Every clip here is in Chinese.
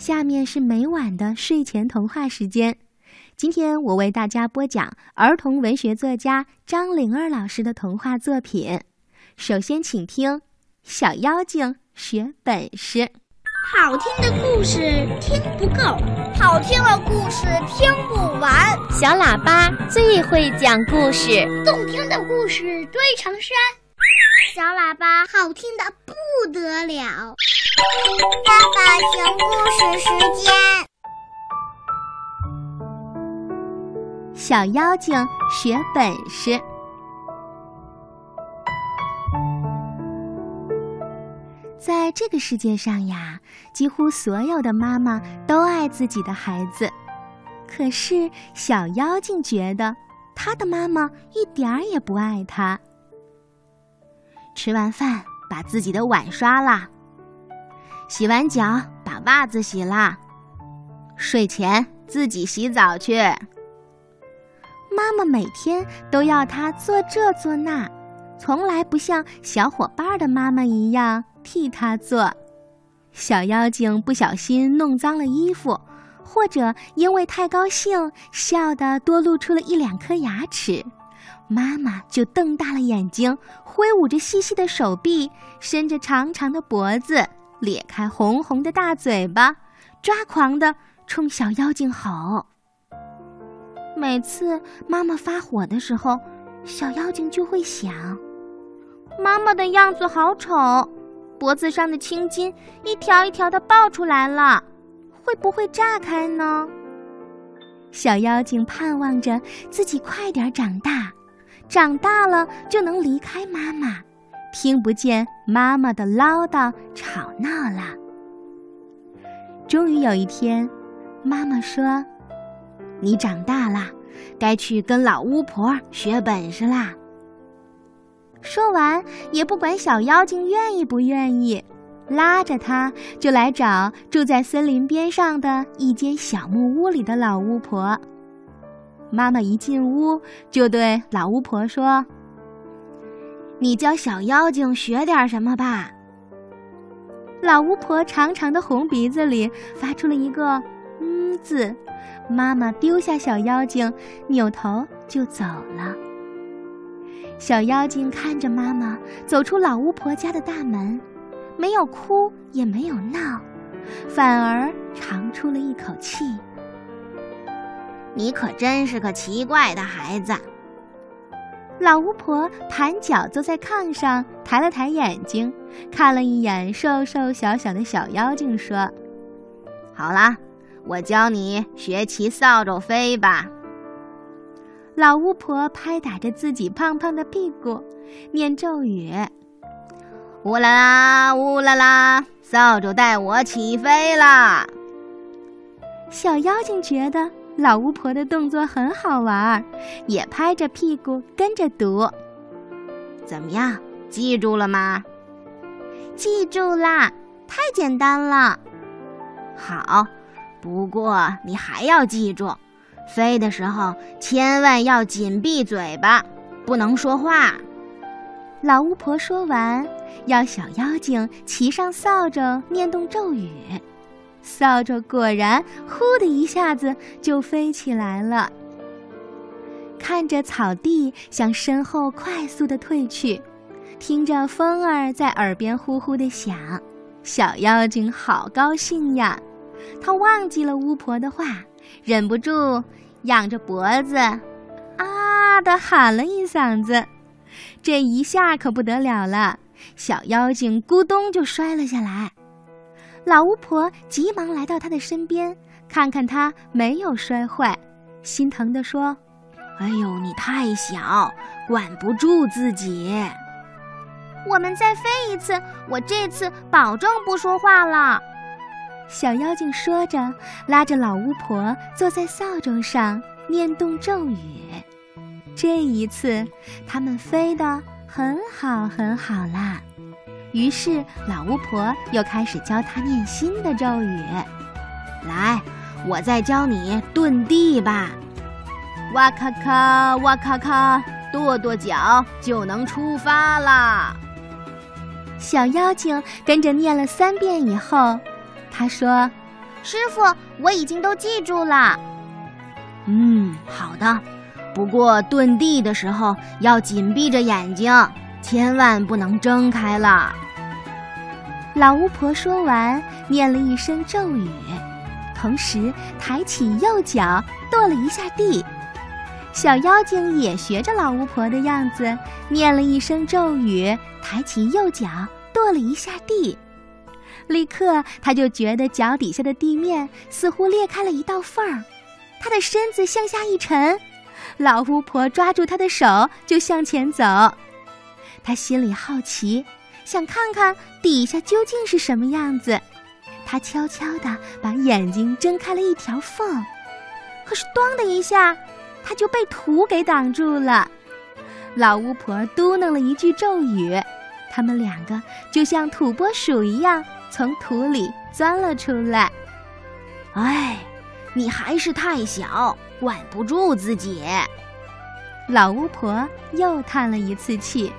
下面是每晚的睡前童话时间。今天我为大家播讲儿童文学作家张灵儿老师的童话作品。首先，请听《小妖精学本事》。好听的故事听不够，好听的故事听不完。小喇叭最会讲故事，动听的故事堆成山。小喇叭好听的不得了。爸爸讲故小妖精学本事。在这个世界上呀，几乎所有的妈妈都爱自己的孩子，可是小妖精觉得他的妈妈一点儿也不爱他。吃完饭，把自己的碗刷了；洗完脚，把袜子洗了；睡前自己洗澡去。妈妈每天都要他做这做那，从来不像小伙伴的妈妈一样替他做。小妖精不小心弄脏了衣服，或者因为太高兴笑得多露出了一两颗牙齿。妈妈就瞪大了眼睛，挥舞着细细的手臂，伸着长长的脖子，咧开红红的大嘴巴，抓狂地冲小妖精吼。每次妈妈发火的时候，小妖精就会想：妈妈的样子好丑，脖子上的青筋一条一条的爆出来了，会不会炸开呢？小妖精盼望着自己快点长大。长大了就能离开妈妈，听不见妈妈的唠叨吵闹了。终于有一天，妈妈说：“你长大了，该去跟老巫婆学本事啦。”说完，也不管小妖精愿意不愿意，拉着她就来找住在森林边上的一间小木屋里的老巫婆。妈妈一进屋，就对老巫婆说：“你教小妖精学点什么吧。”老巫婆长长的红鼻子里发出了一个“嗯”字。妈妈丢下小妖精，扭头就走了。小妖精看着妈妈走出老巫婆家的大门，没有哭，也没有闹，反而长出了一口气。你可真是个奇怪的孩子。老巫婆盘脚坐在炕上，抬了抬眼睛，看了一眼瘦瘦小小的小妖精，说：“好啦，我教你学骑扫帚飞吧。”老巫婆拍打着自己胖胖的屁股，念咒语：“乌啦啦，乌啦啦，扫帚带我起飞啦！”小妖精觉得。老巫婆的动作很好玩，也拍着屁股跟着读。怎么样，记住了吗？记住啦，太简单了。好，不过你还要记住，飞的时候千万要紧闭嘴巴，不能说话。老巫婆说完，要小妖精骑上扫帚，念动咒语。扫帚果然“呼”的一下子就飞起来了。看着草地向身后快速的退去，听着风儿在耳边呼呼的响，小妖精好高兴呀！他忘记了巫婆的话，忍不住仰着脖子，啊的喊了一嗓子。这一下可不得了了，小妖精咕咚就摔了下来。老巫婆急忙来到他的身边，看看他没有摔坏，心疼地说：“哎呦，你太小，管不住自己。我们再飞一次，我这次保证不说话了。”小妖精说着，拉着老巫婆坐在扫帚上，念动咒语。这一次，他们飞得很好很好啦。于是，老巫婆又开始教他念新的咒语。来，我再教你遁地吧。哇咔咔，哇咔咔，跺跺脚就能出发啦。小妖精跟着念了三遍以后，他说：“师傅，我已经都记住了。嗯，好的。不过遁地的时候要紧闭着眼睛，千万不能睁开了。老巫婆说完，念了一声咒语，同时抬起右脚跺了一下地。小妖精也学着老巫婆的样子，念了一声咒语，抬起右脚跺了一下地。立刻，他就觉得脚底下的地面似乎裂开了一道缝儿，他的身子向下一沉。老巫婆抓住他的手就向前走，他心里好奇，想看看底下究竟是什么样子。他悄悄地把眼睛睁开了一条缝，可是“咣”的一下，他就被土给挡住了。老巫婆嘟囔了一句咒语，他们两个就像土拨鼠一样从土里钻了出来。哎，你还是太小。管不住自己，老巫婆又叹了一次气。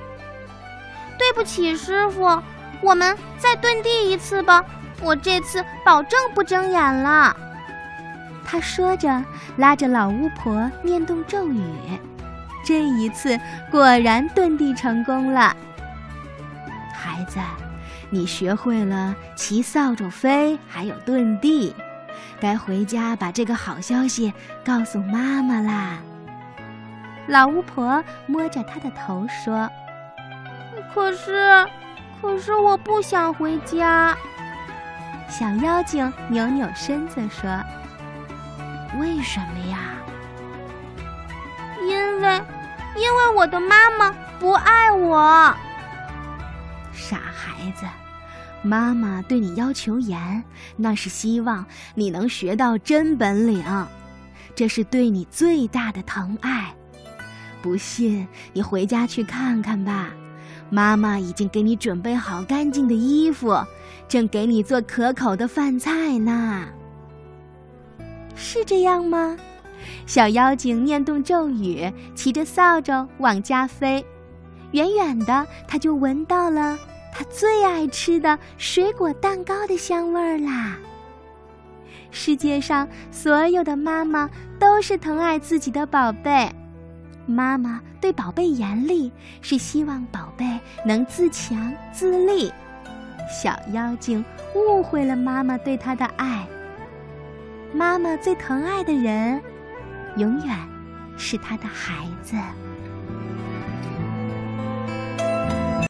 对不起，师傅，我们再遁地一次吧。我这次保证不睁眼了。他说着，拉着老巫婆念动咒语。这一次果然遁地成功了。孩子，你学会了骑扫帚飞，还有遁地。该回家把这个好消息告诉妈妈啦。老巫婆摸着她的头说：“可是，可是我不想回家。”小妖精扭扭身子说：“为什么呀？”“因为，因为我的妈妈不爱我。”傻孩子。妈妈对你要求严，那是希望你能学到真本领，这是对你最大的疼爱。不信，你回家去看看吧。妈妈已经给你准备好干净的衣服，正给你做可口的饭菜呢。是这样吗？小妖精念动咒语，骑着扫帚往家飞。远远的，他就闻到了。他最爱吃的水果蛋糕的香味儿啦！世界上所有的妈妈都是疼爱自己的宝贝，妈妈对宝贝严厉，是希望宝贝能自强自立。小妖精误会了妈妈对她的爱。妈妈最疼爱的人，永远是她的孩子。